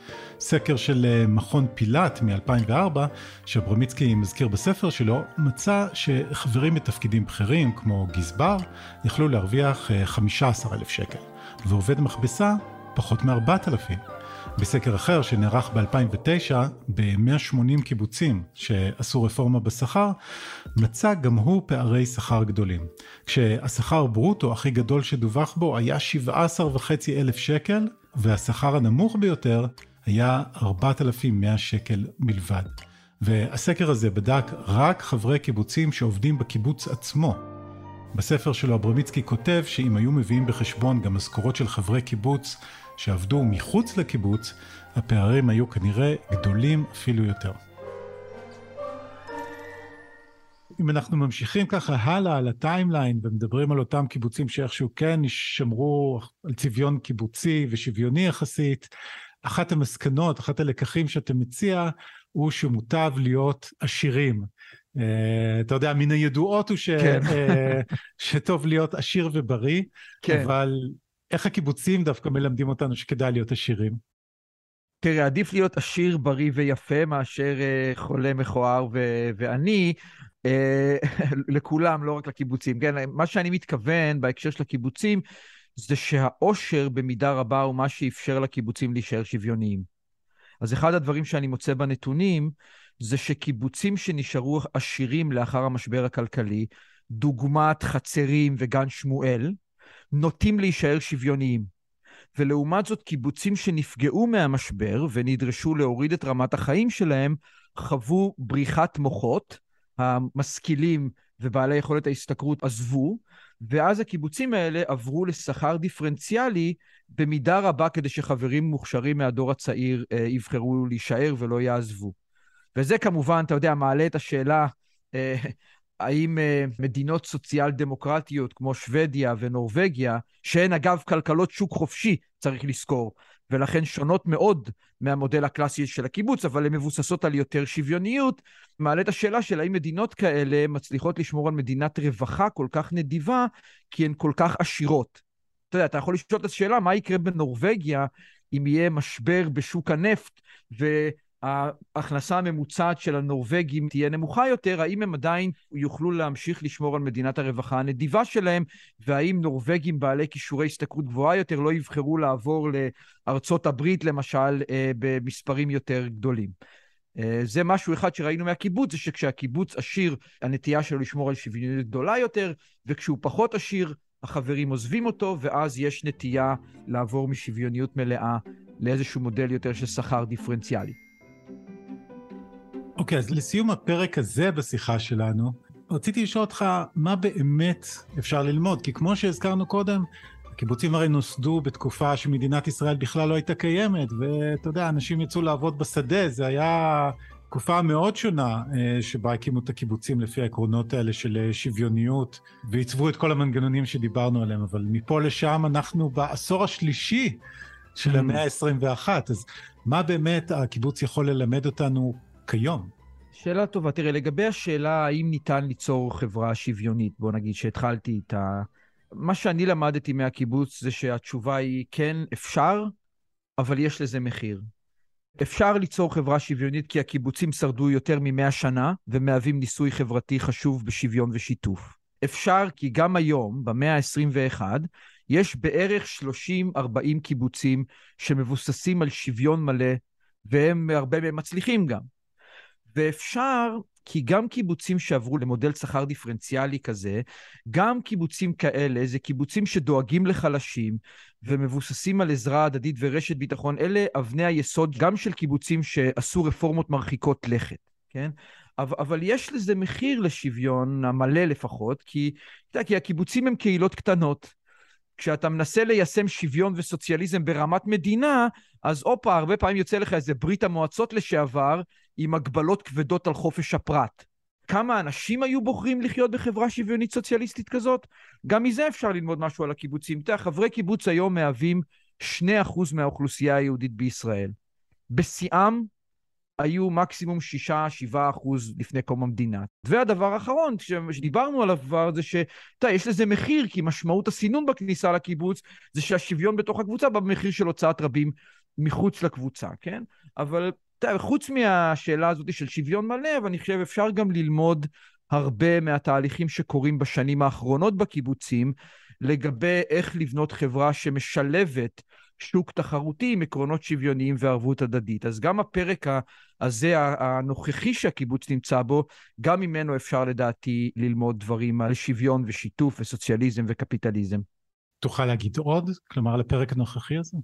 סקר של אה, מכון פילאט מ-2004, שאברמיצקי מזכיר בספר שלו, מצא שחברים בתפקידים בכירים כמו גזבר יכלו להרוויח 15,000 אה, שקל, ועובד מכבסה פחות מ-4,000. בסקר אחר שנערך ב-2009 ב-180 קיבוצים שעשו רפורמה בשכר, מצא גם הוא פערי שכר גדולים. כשהשכר ברוטו הכי גדול שדווח בו היה 17,500 אלף שקל, והשכר הנמוך ביותר היה 4,100 שקל בלבד. והסקר הזה בדק רק חברי קיבוצים שעובדים בקיבוץ עצמו. בספר שלו אברמיצקי כותב שאם היו מביאים בחשבון גם משכורות של חברי קיבוץ שעבדו מחוץ לקיבוץ, הפערים היו כנראה גדולים אפילו יותר. אם אנחנו ממשיכים ככה הלאה על הטיימליין ומדברים על אותם קיבוצים שאיכשהו כן שמרו על צביון קיבוצי ושוויוני יחסית, אחת המסקנות, אחת הלקחים שאתה מציע, הוא שמוטב להיות עשירים. Uh, אתה יודע, מן הידועות הוא ש, כן. uh, שטוב להיות עשיר ובריא, כן. אבל איך הקיבוצים דווקא מלמדים אותנו שכדאי להיות עשירים? תראה, עדיף להיות עשיר, בריא ויפה מאשר uh, חולה, מכוער ו- ועני, לכולם, לא רק לקיבוצים. כן, מה שאני מתכוון בהקשר של הקיבוצים, זה שהאושר במידה רבה הוא מה שאפשר לקיבוצים להישאר שוויוניים. אז אחד הדברים שאני מוצא בנתונים, זה שקיבוצים שנשארו עשירים לאחר המשבר הכלכלי, דוגמת חצרים וגן שמואל, נוטים להישאר שוויוניים. ולעומת זאת, קיבוצים שנפגעו מהמשבר ונדרשו להוריד את רמת החיים שלהם, חוו בריחת מוחות, המשכילים ובעלי יכולת ההשתכרות עזבו, ואז הקיבוצים האלה עברו לשכר דיפרנציאלי במידה רבה כדי שחברים מוכשרים מהדור הצעיר אה, יבחרו להישאר ולא יעזבו. וזה כמובן, אתה יודע, מעלה את השאלה, אה, האם אה, מדינות סוציאל דמוקרטיות כמו שוודיה ונורבגיה, שהן אגב כלכלות שוק חופשי, צריך לזכור, ולכן שונות מאוד מהמודל הקלאסי של הקיבוץ, אבל הן מבוססות על יותר שוויוניות, מעלה את השאלה של האם מדינות כאלה מצליחות לשמור על מדינת רווחה כל כך נדיבה, כי הן כל כך עשירות. אתה יודע, אתה יכול לשאול את השאלה, מה יקרה בנורבגיה אם יהיה משבר בשוק הנפט, ההכנסה הממוצעת של הנורבגים תהיה נמוכה יותר, האם הם עדיין יוכלו להמשיך לשמור על מדינת הרווחה הנדיבה שלהם, והאם נורבגים בעלי כישורי השתכרות גבוהה יותר לא יבחרו לעבור לארצות הברית, למשל, אה, במספרים יותר גדולים. אה, זה משהו אחד שראינו מהקיבוץ, זה שכשהקיבוץ עשיר, הנטייה שלו לשמור על שוויוניות גדולה יותר, וכשהוא פחות עשיר, החברים עוזבים אותו, ואז יש נטייה לעבור משוויוניות מלאה לאיזשהו מודל יותר של שכר דיפרנציאלי. אוקיי, okay, אז לסיום הפרק הזה בשיחה שלנו, רציתי לשאול אותך, מה באמת אפשר ללמוד? כי כמו שהזכרנו קודם, הקיבוצים הרי נוסדו בתקופה שמדינת ישראל בכלל לא הייתה קיימת, ואתה יודע, אנשים יצאו לעבוד בשדה, זה היה תקופה מאוד שונה אה, שבה הקימו את הקיבוצים לפי העקרונות האלה של אה, שוויוניות ועיצבו את כל המנגנונים שדיברנו עליהם, אבל מפה לשם אנחנו בעשור השלישי של mm. המאה ה-21, אז מה באמת הקיבוץ יכול ללמד אותנו כיום? שאלה טובה. תראה, לגבי השאלה האם ניתן ליצור חברה שוויונית, בוא נגיד שהתחלתי איתה, מה שאני למדתי מהקיבוץ זה שהתשובה היא כן, אפשר, אבל יש לזה מחיר. אפשר ליצור חברה שוויונית כי הקיבוצים שרדו יותר מ-100 שנה ומהווים ניסוי חברתי חשוב בשוויון ושיתוף. אפשר כי גם היום, במאה ה-21, יש בערך 30-40 קיבוצים שמבוססים על שוויון מלא, והם, הרבה מהם מצליחים גם. ואפשר כי גם קיבוצים שעברו למודל שכר דיפרנציאלי כזה, גם קיבוצים כאלה, זה קיבוצים שדואגים לחלשים ומבוססים על עזרה הדדית ורשת ביטחון, אלה אבני היסוד גם של קיבוצים שעשו רפורמות מרחיקות לכת, כן? אבל, יש לזה מחיר לשוויון, המלא לפחות, כי, כי הקיבוצים הם קהילות קטנות. כשאתה מנסה ליישם שוויון וסוציאליזם ברמת מדינה, אז הופה, הרבה פעמים יוצא לך איזה ברית המועצות לשעבר, עם הגבלות כבדות על חופש הפרט. כמה אנשים היו בוחרים לחיות בחברה שוויונית סוציאליסטית כזאת? גם מזה אפשר ללמוד משהו על הקיבוצים. אתה יודע, חברי קיבוץ היום מהווים 2% מהאוכלוסייה היהודית בישראל. בשיאם היו מקסימום 6-7 אחוז לפני קום המדינה. והדבר האחרון, שדיברנו עליו כבר, זה שאתה יש לזה מחיר, כי משמעות הסינון בכניסה לקיבוץ זה שהשוויון בתוך הקבוצה בא במחיר של הוצאת רבים מחוץ לקבוצה, כן? אבל חוץ מהשאלה הזאת של שוויון מלא, אבל אני חושב אפשר גם ללמוד הרבה מהתהליכים שקורים בשנים האחרונות בקיבוצים, לגבי איך לבנות חברה שמשלבת שוק תחרותי עם עקרונות שוויוניים וערבות הדדית. אז גם הפרק הזה, הנוכחי שהקיבוץ נמצא בו, גם ממנו אפשר לדעתי ללמוד דברים על שוויון ושיתוף וסוציאליזם וקפיטליזם. תוכל להגיד עוד? כלומר, לפרק הנוכחי הזה?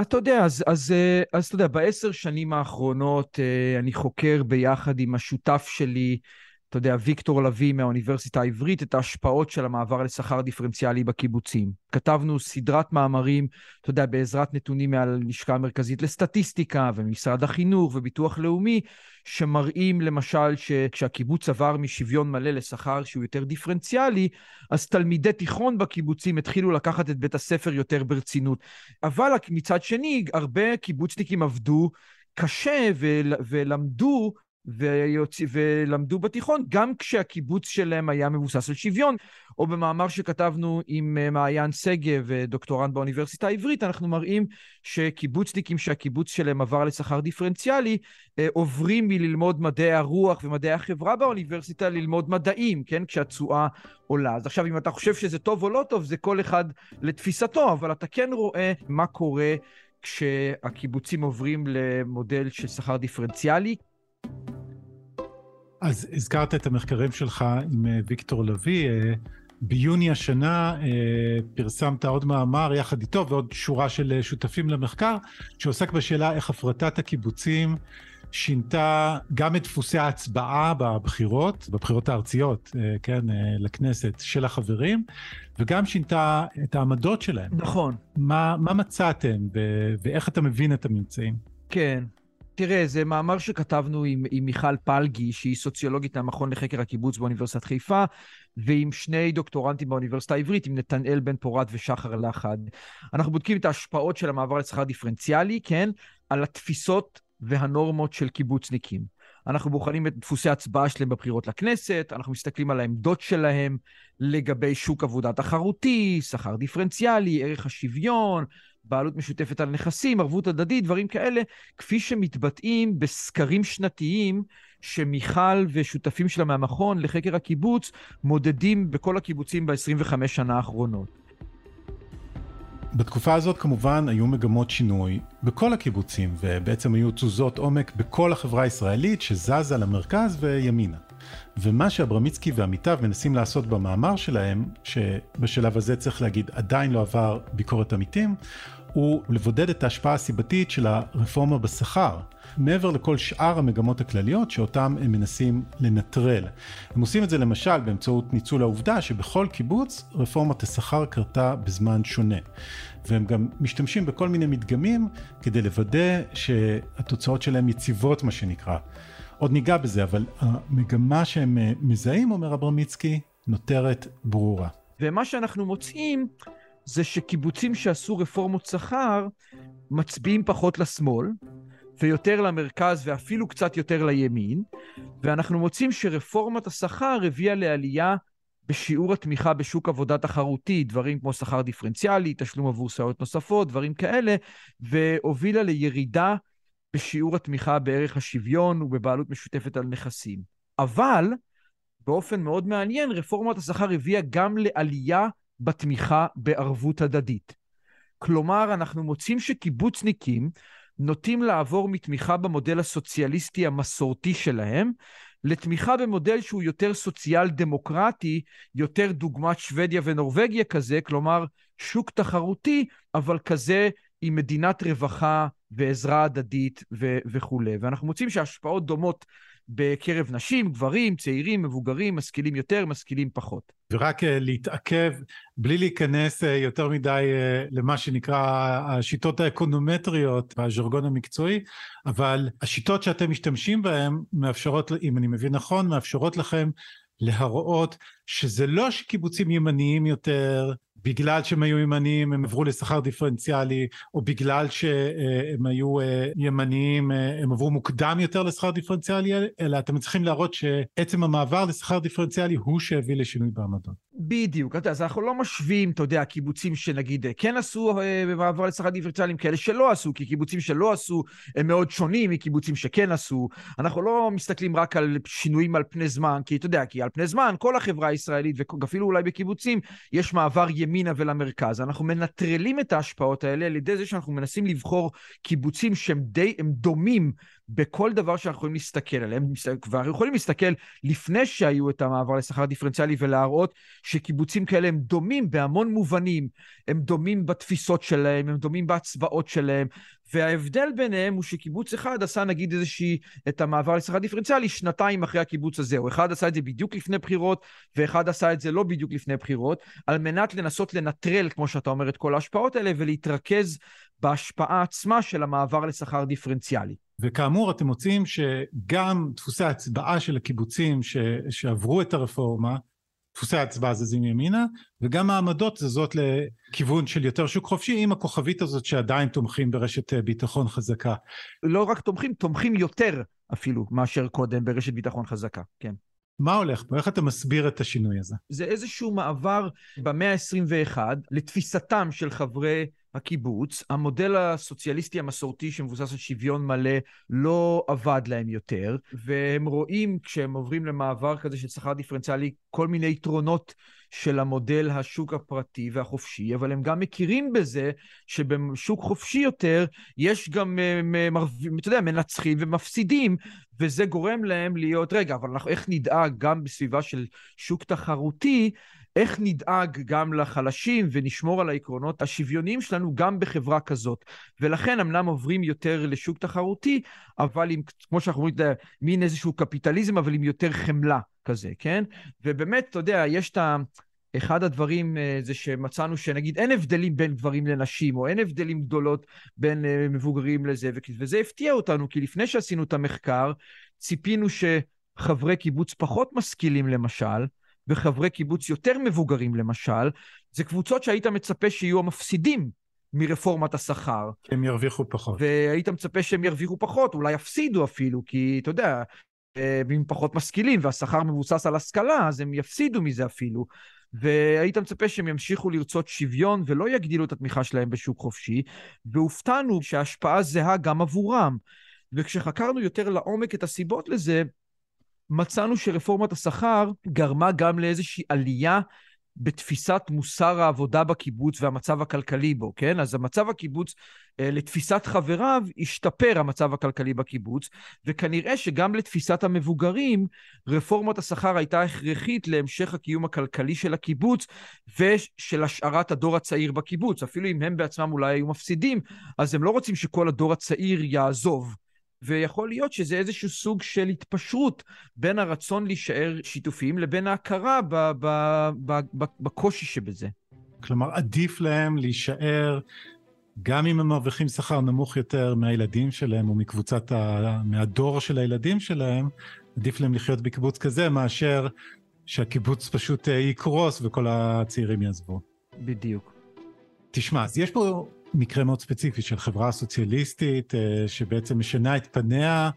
אתה יודע, אז, אז, אה, אז אתה יודע, בעשר שנים האחרונות אה, אני חוקר ביחד עם השותף שלי, אתה יודע, ויקטור לביא מהאוניברסיטה העברית, את ההשפעות של המעבר לשכר דיפרנציאלי בקיבוצים. כתבנו סדרת מאמרים, אתה יודע, בעזרת נתונים מהלשכה המרכזית לסטטיסטיקה ומשרד החינוך וביטוח לאומי, שמראים למשל שכשהקיבוץ עבר משוויון מלא לשכר שהוא יותר דיפרנציאלי, אז תלמידי תיכון בקיבוצים התחילו לקחת את בית הספר יותר ברצינות. אבל מצד שני, הרבה קיבוצניקים עבדו קשה ולמדו ויוצ... ולמדו בתיכון, גם כשהקיבוץ שלהם היה מבוסס על שוויון. או במאמר שכתבנו עם אה, מעיין שגב, אה, דוקטורנט באוניברסיטה העברית, אנחנו מראים שקיבוצניקים שהקיבוץ שלהם עבר לשכר דיפרנציאלי, אה, עוברים מללמוד מדעי הרוח ומדעי החברה באוניברסיטה ללמוד מדעים, כן? כשהתשואה עולה. אז עכשיו, אם אתה חושב שזה טוב או לא טוב, זה כל אחד לתפיסתו, אבל אתה כן רואה מה קורה כשהקיבוצים עוברים למודל של שכר דיפרנציאלי. אז הזכרת את המחקרים שלך עם אה, ויקטור לביא. אה, ביוני השנה אה, פרסמת עוד מאמר יחד איתו ועוד שורה של שותפים למחקר, שעוסק בשאלה איך הפרטת הקיבוצים שינתה גם את דפוסי ההצבעה בבחירות, בבחירות הארציות, כן, לכנסת של החברים, וגם שינתה את העמדות שלהם. נכון. מה, מה מצאתם ואיך אתה מבין את הממצאים? כן, תראה, זה מאמר שכתבנו עם, עם מיכל פלגי, שהיא סוציולוגית מהמכון לחקר הקיבוץ באוניברסיטת חיפה, ועם שני דוקטורנטים באוניברסיטה העברית, עם נתנאל בן פורת ושחר לחד. אנחנו בודקים את ההשפעות של המעבר לשכר דיפרנציאלי, כן, על התפיסות והנורמות של קיבוצניקים. אנחנו בוחנים את דפוסי ההצבעה שלהם בבחירות לכנסת, אנחנו מסתכלים על העמדות שלהם לגבי שוק עבודה תחרותי, שכר דיפרנציאלי, ערך השוויון, בעלות משותפת על נכסים, ערבות הדדית, דברים כאלה, כפי שמתבטאים בסקרים שנתיים שמיכל ושותפים שלה מהמכון לחקר הקיבוץ מודדים בכל הקיבוצים ב-25 שנה האחרונות. בתקופה הזאת כמובן היו מגמות שינוי בכל הקיבוצים, ובעצם היו תזוזות עומק בכל החברה הישראלית שזזה למרכז וימינה. ומה שאברמיצקי ועמיתיו מנסים לעשות במאמר שלהם, שבשלב הזה צריך להגיד עדיין לא עבר ביקורת עמיתים, הוא לבודד את ההשפעה הסיבתית של הרפורמה בשכר, מעבר לכל שאר המגמות הכלליות שאותם הם מנסים לנטרל. הם עושים את זה למשל באמצעות ניצול העובדה שבכל קיבוץ רפורמת השכר קרתה בזמן שונה. והם גם משתמשים בכל מיני מדגמים כדי לוודא שהתוצאות שלהם יציבות מה שנקרא. עוד ניגע בזה, אבל המגמה שהם אה, מזהים, אומר אברמיצקי, נותרת ברורה. ומה שאנחנו מוצאים זה שקיבוצים שעשו רפורמות שכר מצביעים פחות לשמאל, ויותר למרכז ואפילו קצת יותר לימין, ואנחנו מוצאים שרפורמת השכר הביאה לעלייה בשיעור התמיכה בשוק עבודה תחרותי, דברים כמו שכר דיפרנציאלי, תשלום עבור שעות נוספות, דברים כאלה, והובילה לירידה בשיעור התמיכה בערך השוויון ובבעלות משותפת על נכסים. אבל, באופן מאוד מעניין, רפורמת השכר הביאה גם לעלייה בתמיכה בערבות הדדית. כלומר, אנחנו מוצאים שקיבוצניקים נוטים לעבור מתמיכה במודל הסוציאליסטי המסורתי שלהם לתמיכה במודל שהוא יותר סוציאל דמוקרטי, יותר דוגמת שוודיה ונורבגיה כזה, כלומר שוק תחרותי, אבל כזה עם מדינת רווחה ועזרה הדדית ו- וכולי. ואנחנו מוצאים שהשפעות דומות בקרב נשים, גברים, צעירים, מבוגרים, משכילים יותר, משכילים פחות. ורק אה, להתעכב, בלי להיכנס אה, יותר מדי אה, למה שנקרא השיטות האקונומטריות בז'רגון המקצועי, אבל השיטות שאתם משתמשים בהן מאפשרות, אם אני מבין נכון, מאפשרות לכם להראות שזה לא שקיבוצים ימניים יותר, בגלל שהם היו ימניים הם עברו לשכר דיפרנציאלי, או בגלל שהם היו אה, ימניים אה, הם עברו מוקדם יותר לשכר דיפרנציאלי, אלא אתם צריכים להראות שעצם המעבר לשכר דיפרנציאלי הוא שהביא לשינוי בעמדות. בדיוק, אז אנחנו לא משווים, אתה יודע, קיבוצים שנגיד כן עשו אה, במעבר לשכר דיפרנציאלי כאלה שלא עשו, כי קיבוצים שלא עשו הם מאוד שונים מקיבוצים שכן עשו. אנחנו לא מסתכלים רק על שינויים על פני זמן, כי אתה יודע, כי על פני זמן כל החברה הישראלית, ואפילו אולי בקיבוצים, יש מעבר ימינה ולמרכז. אנחנו מנטרלים את ההשפעות האלה על ידי זה שאנחנו מנסים לבחור קיבוצים שהם די, הם דומים בכל דבר שאנחנו יכולים להסתכל עליהם, כבר יכולים להסתכל לפני שהיו את המעבר לשכר דיפרנציאלי ולהראות שקיבוצים כאלה הם דומים בהמון מובנים, הם דומים בתפיסות שלהם, הם דומים בהצבעות שלהם, וההבדל ביניהם הוא שקיבוץ אחד עשה נגיד איזושהי, את המעבר לשכר דיפרנציאלי שנתיים אחרי הקיבוץ הזה, או אחד עשה את זה בדיוק לפני בחירות, ואחד עשה את זה לא בדיוק לפני בחירות, על מנת לנסות לנטרל, כמו שאתה אומר, את כל ההשפעות האלה, ולהתרכז בהשפעה עצמה של המעבר לשכר דיפרנציאלי. וכאמור, אתם מוצאים שגם דפוסי ההצבעה של הקיבוצים ש... שעברו את הרפורמה, דפוסי ההצבעה זזים ימינה, וגם העמדות זזות לכיוון של יותר שוק חופשי, עם הכוכבית הזאת שעדיין תומכים ברשת אה, ביטחון חזקה. לא רק תומכים, תומכים יותר אפילו מאשר קודם ברשת ביטחון חזקה, כן. מה הולך פה? איך אתה מסביר את השינוי הזה? זה איזשהו מעבר במאה ה-21 לתפיסתם של חברי הקיבוץ, המודל הסוציאליסטי המסורתי שמבוסס על שוויון מלא לא עבד להם יותר, והם רואים כשהם עוברים למעבר כזה של שכר דיפרנציאלי כל מיני יתרונות של המודל השוק הפרטי והחופשי, אבל הם גם מכירים בזה שבשוק חופשי יותר יש גם, אה, אתה יודע, מנצחים ומפסידים, וזה גורם להם להיות, רגע, אבל אנחנו איך נדאג גם בסביבה של שוק תחרותי איך נדאג גם לחלשים ונשמור על העקרונות השוויוניים שלנו גם בחברה כזאת. ולכן אמנם עוברים יותר לשוק תחרותי, אבל עם, כמו שאנחנו אומרים, מין איזשהו קפיטליזם, אבל עם יותר חמלה כזה, כן? ובאמת, אתה יודע, יש את ה... אחד הדברים אה, זה שמצאנו שנגיד אין הבדלים בין גברים לנשים, או אין הבדלים גדולות בין אה, מבוגרים לזה, וזה הפתיע אותנו, כי לפני שעשינו את המחקר, ציפינו שחברי קיבוץ פחות משכילים למשל, וחברי קיבוץ יותר מבוגרים למשל, זה קבוצות שהיית מצפה שיהיו המפסידים מרפורמת השכר. הם ירוויחו פחות. והיית מצפה שהם ירוויחו פחות, אולי יפסידו אפילו, כי אתה יודע, אה, הם פחות משכילים והשכר מבוסס על השכלה, אז הם יפסידו מזה אפילו. והיית מצפה שהם ימשיכו לרצות שוויון ולא יגדילו את התמיכה שלהם בשוק חופשי, והופתענו שההשפעה זהה גם עבורם. וכשחקרנו יותר לעומק את הסיבות לזה, מצאנו שרפורמת השכר גרמה גם לאיזושהי עלייה בתפיסת מוסר העבודה בקיבוץ והמצב הכלכלי בו, כן? אז המצב הקיבוץ, אה, לתפיסת חבריו, השתפר המצב הכלכלי בקיבוץ, וכנראה שגם לתפיסת המבוגרים, רפורמת השכר הייתה הכרחית להמשך הקיום הכלכלי של הקיבוץ ושל השארת הדור הצעיר בקיבוץ. אפילו אם הם בעצמם אולי היו מפסידים, אז הם לא רוצים שכל הדור הצעיר יעזוב. ויכול להיות שזה איזשהו סוג של התפשרות בין הרצון להישאר שיתופיים לבין ההכרה ב- ב- ב- בקושי שבזה. כלומר, עדיף להם להישאר גם אם הם מרוויחים שכר נמוך יותר מהילדים שלהם או מקבוצת ה... מהדור של הילדים שלהם, עדיף להם לחיות בקיבוץ כזה מאשר שהקיבוץ פשוט אה, יקרוס וכל הצעירים יעזבו. בדיוק. תשמע, אז יש פה מקרה מאוד ספציפי של חברה סוציאליסטית אה, שבעצם משנה את פניה,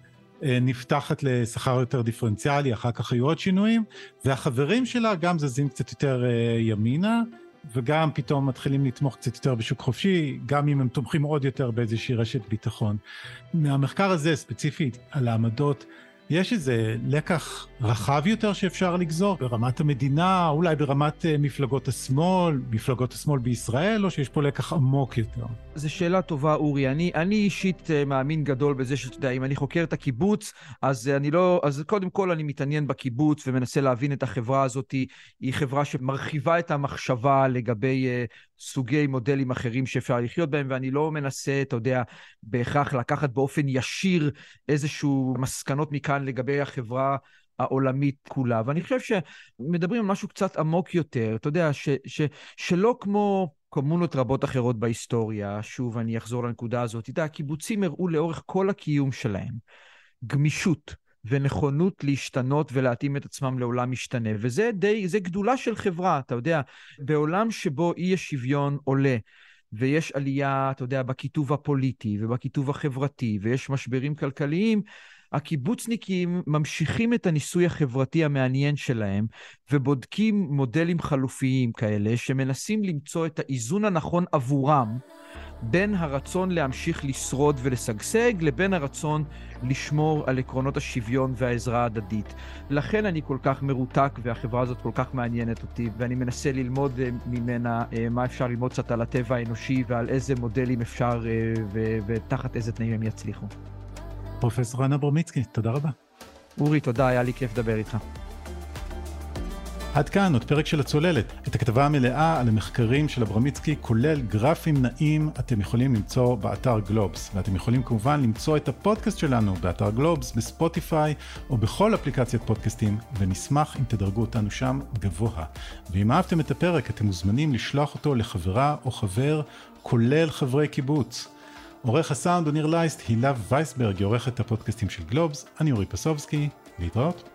אה, נפתחת לשכר יותר דיפרנציאלי, אחר כך היו עוד שינויים, והחברים שלה גם זזים קצת יותר ימינה. וגם פתאום מתחילים לתמוך קצת יותר בשוק חופשי, גם אם הם תומכים עוד יותר באיזושהי רשת ביטחון. מהמחקר הזה ספציפית על העמדות יש איזה לקח רחב יותר שאפשר לגזור ברמת המדינה, אולי ברמת אה, מפלגות השמאל, מפלגות השמאל בישראל, או שיש פה לקח עמוק יותר? זו שאלה טובה, אורי. אני, אני אישית אה, מאמין גדול בזה שאתה יודע, אם אני חוקר את הקיבוץ, אז אני לא... אז קודם כל אני מתעניין בקיבוץ ומנסה להבין את החברה הזאת. היא חברה שמרחיבה את המחשבה לגבי סוגי מודלים אחרים שאפשר לחיות בהם, ואני לא מנסה, אתה יודע, בהכרח לקחת באופן ישיר איזשהו מסקנות מכאן לגבי החברה העולמית כולה. ואני חושב שמדברים על משהו קצת עמוק יותר, אתה יודע, ש, ש, שלא כמו קומונות רבות אחרות בהיסטוריה, שוב, אני אחזור לנקודה הזאת, אתה יודע, הקיבוצים הראו לאורך כל הקיום שלהם גמישות. ונכונות להשתנות ולהתאים את עצמם לעולם משתנה. וזה די, זה גדולה של חברה, אתה יודע, בעולם שבו אי השוויון עולה, ויש עלייה, אתה יודע, בכיתוב הפוליטי ובכיתוב החברתי, ויש משברים כלכליים, הקיבוצניקים ממשיכים את הניסוי החברתי המעניין שלהם, ובודקים מודלים חלופיים כאלה, שמנסים למצוא את האיזון הנכון עבורם. בין הרצון להמשיך לשרוד ולשגשג לבין הרצון לשמור על עקרונות השוויון והעזרה ההדדית. לכן אני כל כך מרותק והחברה הזאת כל כך מעניינת אותי, ואני מנסה ללמוד אה, ממנה אה, מה אפשר ללמוד קצת על הטבע האנושי ועל איזה מודלים אפשר אה, ותחת איזה תנאים הם יצליחו. פרופסור רנה ברמיצקי, תודה רבה. אורי, תודה, היה לי כיף לדבר איתך. עד כאן עוד פרק של הצוללת. את הכתבה המלאה על המחקרים של אברמיצקי, כולל גרפים נעים, אתם יכולים למצוא באתר גלובס. ואתם יכולים כמובן למצוא את הפודקאסט שלנו באתר גלובס, בספוטיפיי או בכל אפליקציית פודקאסטים, ונשמח אם תדרגו אותנו שם גבוה. ואם אהבתם את הפרק, אתם מוזמנים לשלוח אותו לחברה או חבר, כולל חברי קיבוץ. עורך הסאונד הוא ניר לייסט, הילה וייסברג היא עורכת הפודקאסטים של גלובס, אני אורי פסובסקי, להתראות.